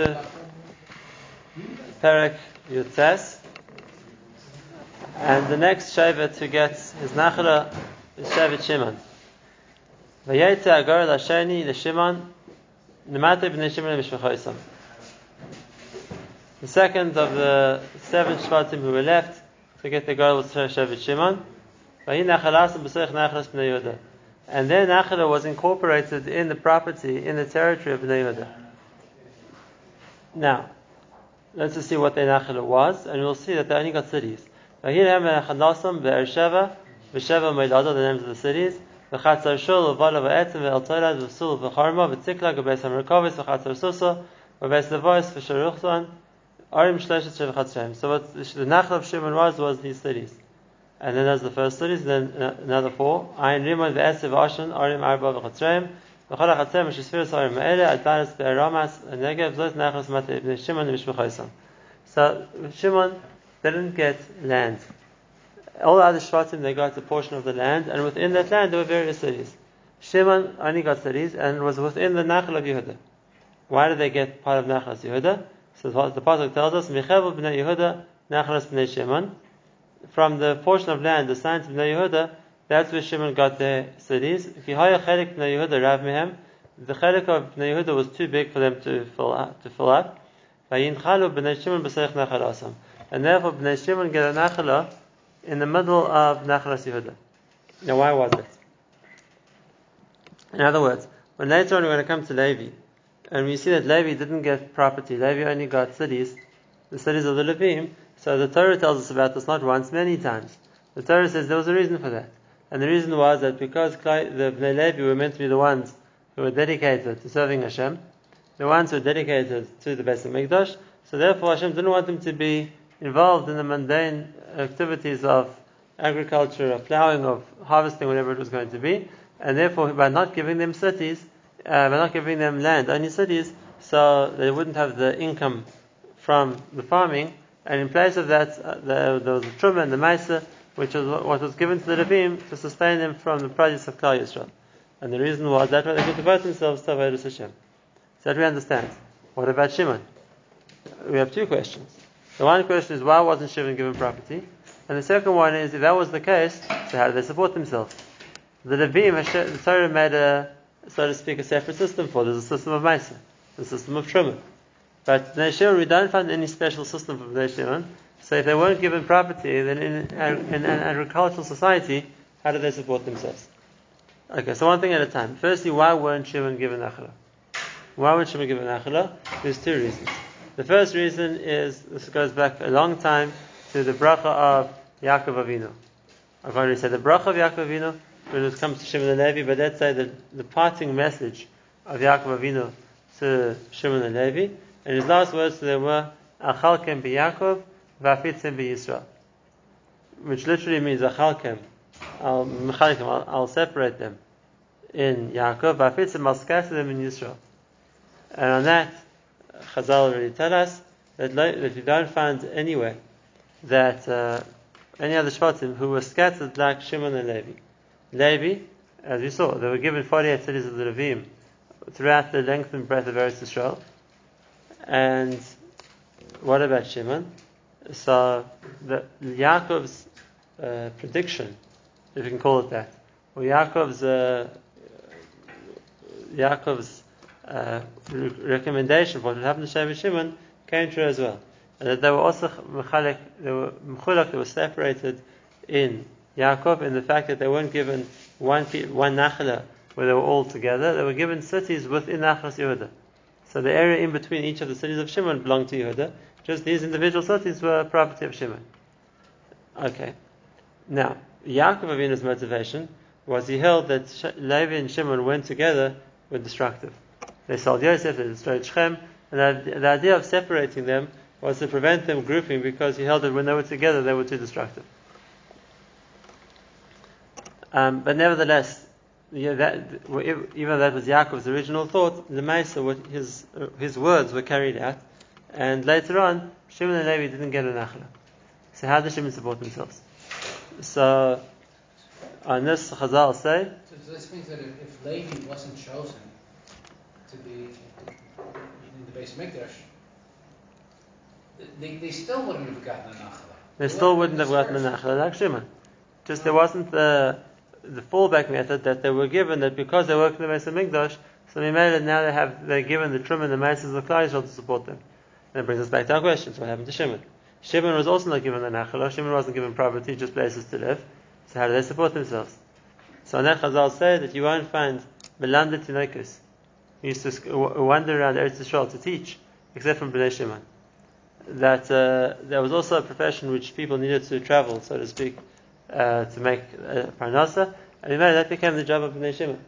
to Perek Yutzes. And the next Shevet who gets his Nachla is Shevet Shimon. Vayetze Agar Lasheni Leshimon Nemate B'nei Shimon Mishpachoisam. The second of the seven Shvatim who were left to get the girl was Shevet Shimon. And their Nachala was incorporated in the property, in the territory of Bnei Yehuda. Now, let's just see what the Nachal was, and we'll see that they only got cities. Vahilem Hanasam, Beersheva, Besheva Meilada, the names of the cities, Vachatzar Shul, Vavala Vaetim, Vaeltorad, Vasul, Vacharma, Vatikla, Gabes Hamrakovis, Vachatzar Susa, Gabes Levois, Vasharuchtan, Arim Shleshet Shevachatzem. So what the Nachla of Shimon was, was these cities. And then there's the first cities, then uh, another four. Ayin Rimon, Vaesiv, Ashen, Arim Arba, Vachatzem, so Shimon didn't get land. All the other Shvatim, they got a portion of the land, and within that land there were various cities. Shimon only got cities, and was within the Nachal of Yehuda. Why did they get part of Nachal Yehuda? So the pasuk tells us, "Michavel b'nei Yehuda nachlas b'nei Shimon." From the portion of land assigned to b'nei Yehuda, that's where Shimon got their cities. The chelik of b'nei Yehuda was too big for them to fill up. To fill up. And therefore b'nei Shimon get a nachala in the middle of nachalas Yehuda. Now why was it? In other words, when later on we're going to come to Levi, and we see that Levi didn't get property, Levi only got cities, the cities of the Levim. So the Torah tells us about this not once, many times. The Torah says there was a reason for that. And the reason was that because the Bnei Levi were meant to be the ones who were dedicated to serving Hashem, the ones who were dedicated to the Beis Hamikdash, so therefore Hashem didn't want them to be involved in the mundane activities of agriculture, of plowing, of harvesting, whatever it was going to be. And therefore, by not giving them cities, uh, by not giving them land, only cities, so they wouldn't have the income from the farming. And in place of that, uh, the, there was the truma and the maisa, which was what was given to the Levim to sustain them from the produce of Klal Yisrael. And the reason was that way they could devote themselves to Avodah Hashem. So that we understand. What about Shimon? We have two questions. The one question is why wasn't Shimon given property? And the second one is if that was the case, so how did they support themselves? The Levim, the Torah made a so to speak, a separate system for. There's a system of Maisa, a system of Truma. But Bnei Shimon, we don't find any special system for Bnei Shimon. So if they weren't given property, then in, in, an agricultural society, how do they support themselves? Okay, so one thing at a time. Firstly, why weren't Shimon given Achla? Why weren't Shimon given Achla? There's two reasons. The first reason is, this goes back a long time to the bracha of Yaakov Avinu. I've already said the bracha of Yaakov Avinu when it comes to Shimon the Levi, but let's say the, the parting message of Yaakov Avinu to Shimon the Levi, and his last words to them were, Achalkem bi Yaakov, vafitzem Yisrael. Which literally means, Achalkem, I'll, I'll, I'll separate them in Yaakov, vafitzem, I'll scatter them in Yisrael. And on that, Chazal already tell us that, that you don't find anywhere that uh, any other Shvatim who were scattered like Shimon and Levi. Levi, as we saw, they were given 48 cities of the Levim throughout the length and breadth of Eretz Yisrael. And what about Shimon? So, the, Yaakov's uh, prediction, if you can call it that, or Yaakov's, uh, Yaakov's uh, re- recommendation for what would happen to Shevet Shimon came true as well. And that they were also mechalek, they were mechulak, they were separated in Yaakov in the fact that they weren't given one one nachala where they were all together. They were given cities within Nachlas Yehuda. So the area in between each of the cities of Shimon belonged to Yehuda. Just these individual cities were property of Shimon. Okay. Now, Yaakov Avinu's motivation was he held that Levi and Shimon went together were destructive. They sold Yosef, they destroyed Shechem, and the, idea of separating them was to prevent them grouping because he held that when they were together they were too destructive. Um, but nevertheless, yeah, that, even that was Yaakov's original thought, the Maisa, his, his words were carried out. And later on, Shimon and Levi didn't get an Achla. So how did Shimon support themselves? So, on this, Chazal say. So, this means that if, Levi wasn't chosen to be in the Beis Mikdash, they, they still wouldn't have gotten a nachala. They still wouldn't have gotten a nachla like Shimon. Just there wasn't the the fallback method that they were given that because they work in the Beis Hamikdash, so Mimela now they have they're given the trim and the masses of Yisrael to support them. And it brings us back to our questions: What happened to Shimon? Shimon was also not given the nachala. Shimon wasn't given property, just places to live. So how do they support themselves? So on that Chazal say that you won't find Melanda Tinokus who used to wander around Eretz Yisrael to teach, except from Bnei Shimon. That uh, there was also a profession which people needed to travel, so to speak, uh, to make uh, parnasa, and in that became the job of Bnei Shimon.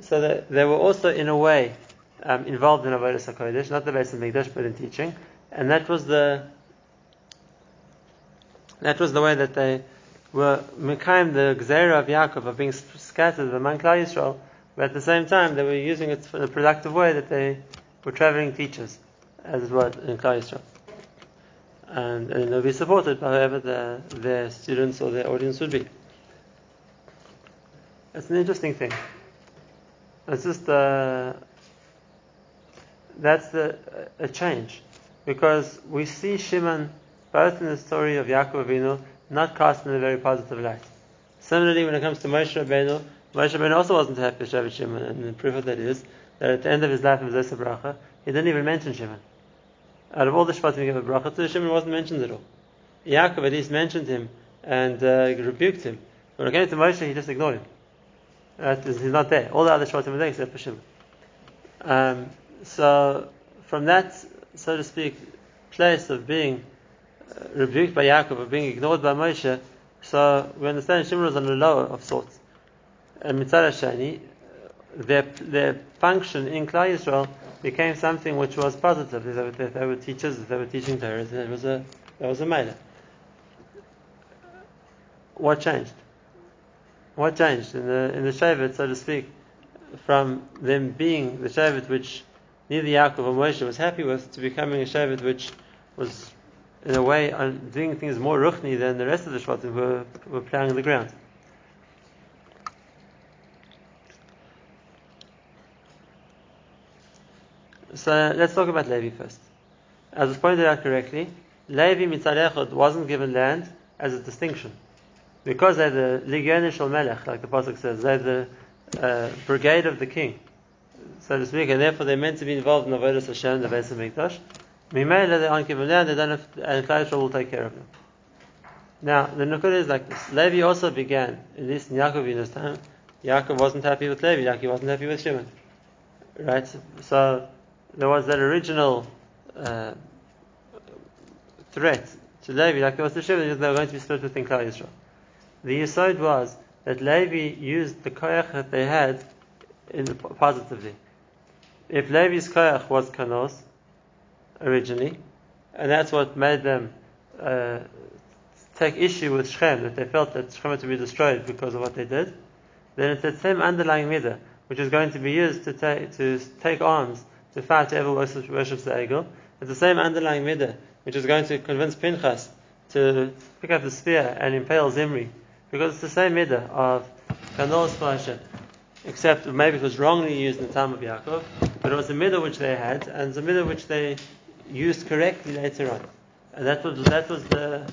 So that they were also, in a way, um, involved in Avodah Hakodesh, not the of Mikdash, but in teaching, and that was the that was the way that they were Mekayim the Gzera of Yaakov of being scattered among Klal Yisrael, but at the same time they were using it in a productive way that they were traveling teachers, as it were, in Klal Yisrael. And, and they'll be supported by whoever the, their students or their audience would be. It's an interesting thing. It's just uh, that's the, a change because we see Shimon both in the story of Yaakov Avinu not cast in a very positive light. Similarly, when it comes to Moshe Rabbeinu, Moshe Rabbeinu also wasn't happy with Shevet Shimon, and the proof of that is that at the end of his life in Zesa Bracha, he didn't even mention Shimon. Out of all the Shvatim he gave a bracha to, Shimon wasn't mentioned at all. Yaakov at least mentioned him and uh, rebuked him. When it came to Moshe, he just ignored him. He's not there. All the other Shvatim were there except for Shimon. Um, so, from that, so to speak, place of being uh, rebuked by Yaakov, of being ignored by Moshe, so we understand Shimon was on the lower of sorts. And Mitzvah Shani, their, their function in Klal Yisrael became something which was positive. They were, they were teachers, they were teaching Torah, there was a, there was a mailer. What changed? What changed in the in the Shevet, so to speak, from them being the Shevet which neither Yaakov or Moshe was happy with to becoming a Shevet which was in a way doing things more ruchni than the rest of the Shvatim who were, were plowing the ground. So let's talk about Levi first. As was pointed out correctly, Levi Mitzad wasn't given land as a distinction. Because they're the Legion Shal Melech, like the Pasuk says, they're the uh, brigade of the king, so to speak, and therefore they're meant to be involved in the Avodah Hashem, the Beis Hamikdash. Mimele, they aren't given land, they don't have, and Klal will take care of them. Now, the Nukud is like this. Levi also began, at least in Yaakovinu's time, Yaakov wasn't happy with Levi, Yaakov wasn't happy with Shimon. Right? So, there was that original uh, threat to Levi, like there was to Shimon, that they were going to be split within Klal Yisrael. The Yisod was that Levi used the koyach that they had in the, positively. If Levi's koyach was kanos originally, and that's what made them uh, take issue with Shem, that they felt that Shechem had to be destroyed because of what they did, then it's that same underlying midah which is going to be used to take to take arms to fight whoever worships, the Egel. It's the same underlying midah which is going to convince Pinchas to pick up the spear and impale Zimri, because it's the same midah of kanos for Hashem, except maybe it was wrongly used in the time of Yaakov, but it was the middle which they had, and the middle which they used correctly later on, and that was that was the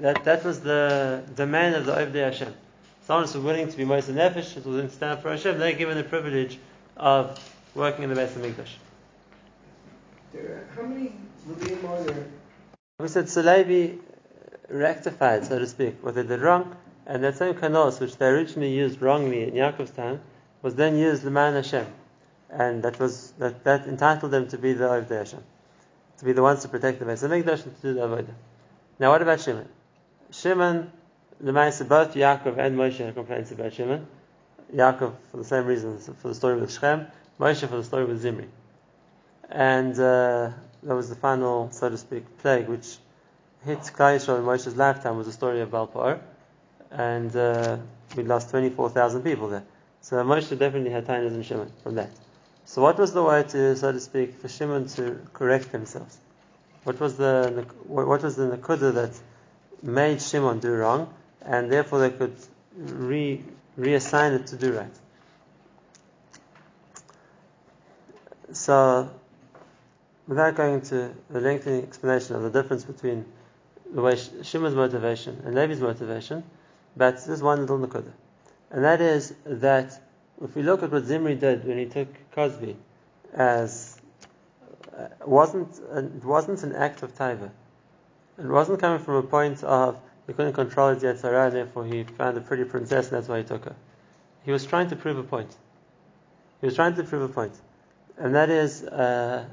that, that was the domain of the Ovdei Hashem. Someone who's willing to be most nefesh, who's willing to stand for Hashem, they're given the privilege of working in the Beis Hamikdash. There, how many Levim are there? We said Salevi rectified, so to speak, what they did wrong, and that same kanos which they originally used wrongly in Yaakov's time was then used Leman Hashem, and that was that, that entitled them to be the Ovdei Hashem, to be the ones to protect the Beis Hamikdash and to do the Avodah. Now, what about Shimon? Shimon, the Maisa, both Yaakov and Moshe had complaints about Shimon. Yaakov for the same reasons, for the story with Shechem, Moshe for the story with Zimri. And uh, that was the final, so to speak, plague which hit Yisrael in Moshe's lifetime was the story of Baal Peor. And uh, we lost 24,000 people there. So Moshe definitely had tainas and Shimon from that. So what was the way to, so to speak, for Shimon to correct themselves? What was the what was the nakuda that made Shimon do wrong, and therefore they could re reassign it to do right? So without going into a lengthy explanation of the difference between the way Shimon's motivation and Levi's motivation, but there's one little nakuda. And that is that if we look at what Zimri did when he took Kozbi as uh, wasn't it wasn't an act of taiva. It wasn't coming from a point of he couldn't control his Yetzer Hara therefore he found a pretty princess and that's why he took her. He was trying to prove a point. He was trying to prove a point. And that is, uh,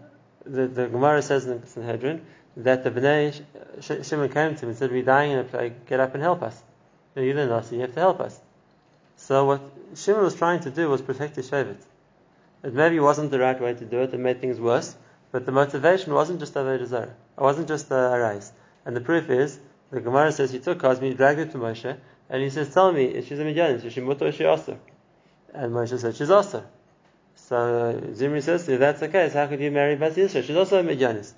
the, the Gemara says in the Sanhedrin that the Bnei Shimon came to him and said, We're dying in a plague, get up and help us. You're the Nasi, you have to help us. So what Shimon was trying to do was protect his Shevet. It maybe wasn't the right way to do it, it made things worse, but the motivation wasn't just Avodah Zarah. It wasn't just a rise. And the proof is, the Gemara says he took Kozbi, dragged it to Moshe, and he says, Tell me, if she's a Midyanis, is she mutter or she asr? And Moshe said, She's asr. So uh, Zimri says, if that's the case, how could you marry Yisra? She's also a Midyanis.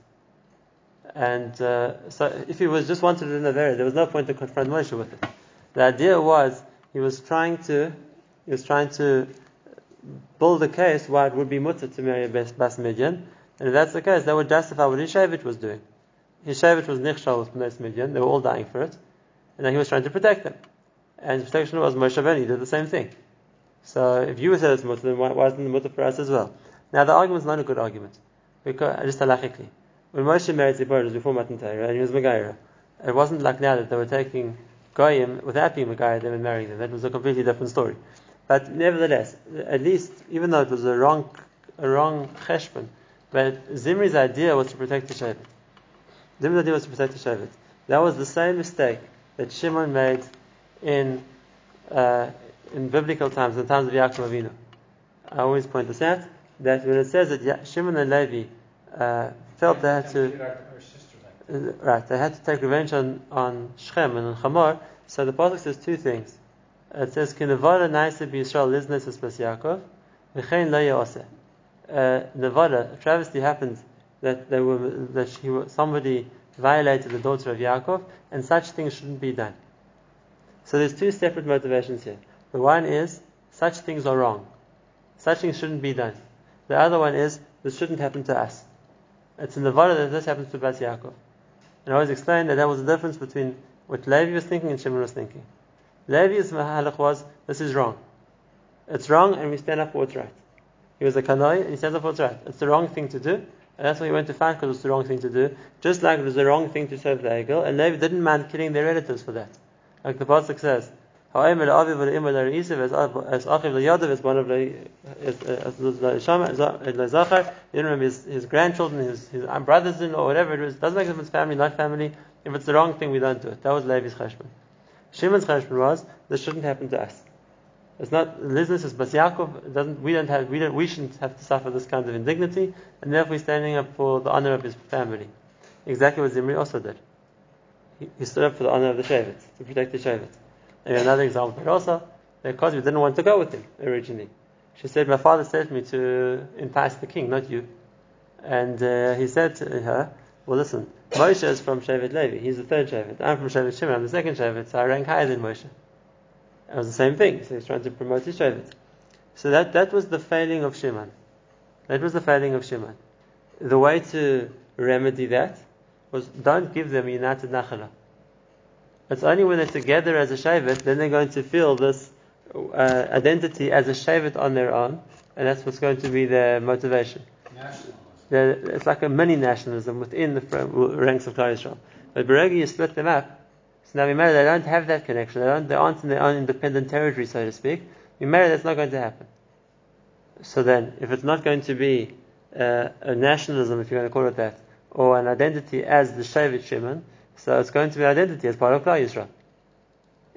And uh, so if he was just wanted in a very, there was no point to confront Moshe with it. The idea was he was trying to he was trying to build a case why it would be mutter to marry a Bas and if that's the case, that would justify what his Shevet was doing. His Shevet was Nichshal with Bnei Midyan, they were all dying for it, and then he was trying to protect them. And his protection was Moshe Rabbeinu did the same thing. So if you were said it's mutter, then why, why isn't it mutter for us as well? Now the argument is not a good argument, because just halachically, when Moshe married Zipporah, it was before Matan Torah, and he was Megaira. It wasn't like now that they were taking Goyim without being Megaira, them and marrying them. That was a completely different story. But nevertheless, at least, even though it was a wrong, a wrong cheshbon, but Zimri's idea was to protect the Shevet. Zimri's idea was to protect the Shevet. That was the same mistake that Shimon made in uh, in biblical times, in the times of Yaakov Avinu. I always point this out that when it says that Shimon and Levi uh, felt they had to, right, they had to take revenge on, on Shechem and on Chamor. So the pasuk says two things. It says, "Kinevara naisa b'Yisrael liznes es bas Yaakov, v'chein lo yoseh." Uh, nevada, a travesty happened that they were that she, somebody violated the daughter of Yaakov, and such things shouldn't be done. So there's two separate motivations here. The one is such things are wrong, such things shouldn't be done. The other one is this shouldn't happen to us. It's in the Vada that this happens to Bas Yaakov. And I always explained that there was a difference between what Levi was thinking and Shimon was thinking. Levi's mahalach was this is wrong. It's wrong, and we stand up for what's right. He was a kanoi, and he stands up for what's right. It's the wrong thing to do, and that's why he went to fight because it's the wrong thing to do. Just like it was the wrong thing to serve the Egel, and Levi didn't mind killing their relatives for that. Like the pasuk says, "Ha'omer la'aviv v'le'imah la'reisiv as achiv la'yadav as one of la'zachar." You don't remember his, his grandchildren, his, his brothers-in-law, whatever it was. Doesn't make difference, family, not family. If it's the wrong thing, we don't do it. That was Levi's cheshbon. Shimon's cheshbon was this shouldn't happen to us. It's not business. It's Bas Yaakov. Doesn't we don't have we don't we shouldn't have to suffer this kind of indignity, and therefore he's standing up for the honor of his family. Exactly what Zimri also did. He, he stood up for the honor of the Shevet to protect the Shevet. And another example, but also because we didn't want to go with him originally. She said, "My father sent me to entice the king, not you." And uh, he said to her, "Well, listen, Moshe is from Shevet Levi. He's the third Shevet. I'm from Shevet Shimon. I'm the second Shevet. So I rank higher than Moshe." It was the same thing. So he's trying to promote his Shevet. So that, that was the failing of Shimon. That was the failing of Shimon. The way to remedy that was don't give them united nachala. It's only when they're together as a Shevet, then they're going to feel this uh, identity as a Shevet on their own, and that's what's going to be their motivation. They're, it's like a mini nationalism within the ranks of Klal Yisrael. But Beregi, you split them up, so now Mimera, they don't have that connection. They, don't, they aren't in their own independent territory, so to speak. Mimera, that's not going to happen. So then, if it's not going to be uh, a nationalism, if you're going to call it that, or an identity as the Shevet Shimon, so it's going to be identity as part of Klal Yisrael.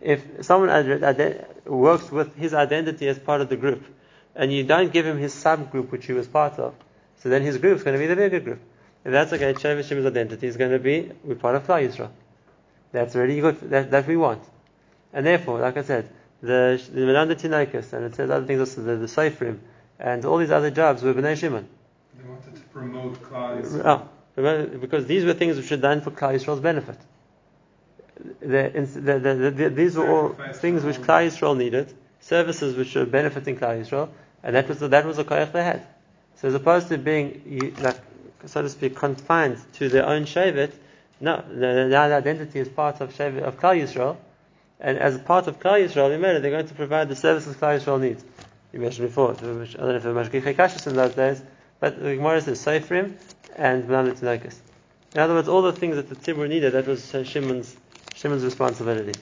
If someone works with his identity as part of the group, and you don't give him his subgroup which he was part of, so then his group is going to be the bigger group. If that's okay, Shevet Shimon's identity is going to be we're part of Klal Yisrael. That's really good. That, that we want. And therefore, like I said, the the Menanda Tinokus, and it says other things also, the, the Seifrim, and all these other jobs were Bnei Shimon. They wanted to promote Klal Yisrael. Oh, because these were things which were done for Klal Yisrael's benefit. The, the, the, these were all things which Klal Yisrael needed, services which were benefiting Klal Yisrael, and that was the, that was the koyach they had. So as opposed to being like so to speak, confined to their own Shevet. No, the- now the identity is part of Shevet, of Klal Yisrael, and as part of Klal Yisrael, remember, they're going to provide the services Klal Yisrael needs. You mentioned before, I don't know if it was Mashgichei Kashrus in those days, but the Gemara says Seifrim and Bnei Tinokos. In other words, all the things that the Tzibur needed, that was Shimon's, Shimon's responsibility.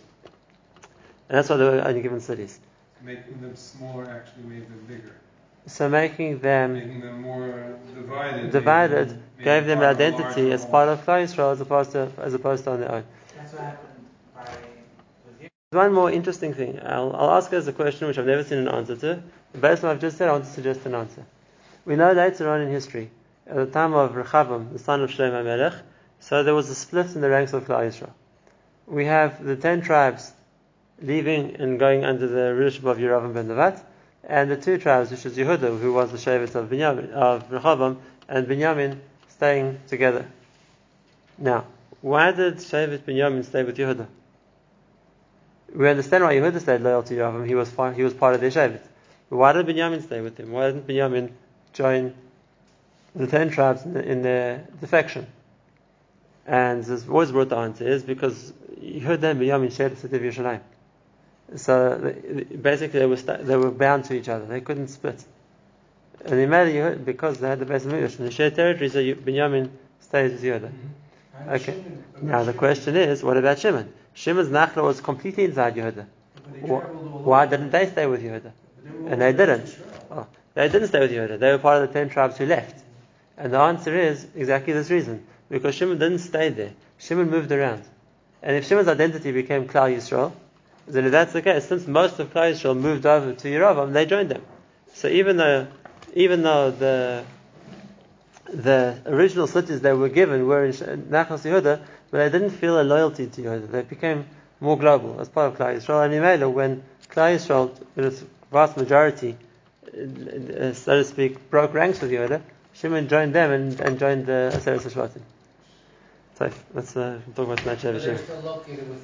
And that's why they were only given cities. Making them smaller actually made them bigger. So making them Making them more divided. made them- made gave them part of a identity as part of Klal Yisrael as opposed to as opposed to on their own. That's what happened by. One more interesting thing. I'll, I'll ask as a question which I've never seen an answer to. Based on what I've just said, I want to suggest an answer. We know later on in history, at the time of Rechavam, the son of Shlomo Melech, so there was a split in the ranks of Klal Yisrael. We have the ten tribes leaving and going under the rulership of Yeravam ben Nevat, and the two tribes, which is Yehuda, who was the Shevet of of Rechavam, and Binyamin staying together. Now, why did Shevet Binyamin stay with Yehuda? We understand why Yehuda stayed loyal to Yeravam. He was he was part of their Shevet. But why did Binyamin stay with him? Why didn't Binyamin join the ten tribes in, the, in their defection? And this always brought the answer is because Yehuda and Binyamin shared the city of Yerushalayim. So basically, they were sta they were bound to each other. They couldn't split. And they made Yehuda because they had the base of Midrash and they shared territory. So Binyamin stays with Yehuda. Okay. Now the question is, what about Shimon? Shimon's nachla was completely inside Yehuda. Wh- Why didn't they stay with Yehuda? And they didn't. Oh, they didn't stay with Yehuda. They were part of the ten tribes who left. And the answer is exactly this reason. Because Shimon didn't stay there. Shimon moved around. And if Shimon's identity became Klal Yisrael, then if that's the case, since most of Klal Yisrael moved over to Yeravam, they joined them. So even though, even though the the original cities they were given were in Nachlas Yehuda, but they didn't feel a loyalty to Yehuda. They became more global as part of Klal Yisrael. And Yimela, when Klal Yisrael, in its vast majority, uh, so to speak, broke ranks with Yehuda, Shimon joined them and, and joined the Aseret Shvatim. So let's uh, talk about But Sheva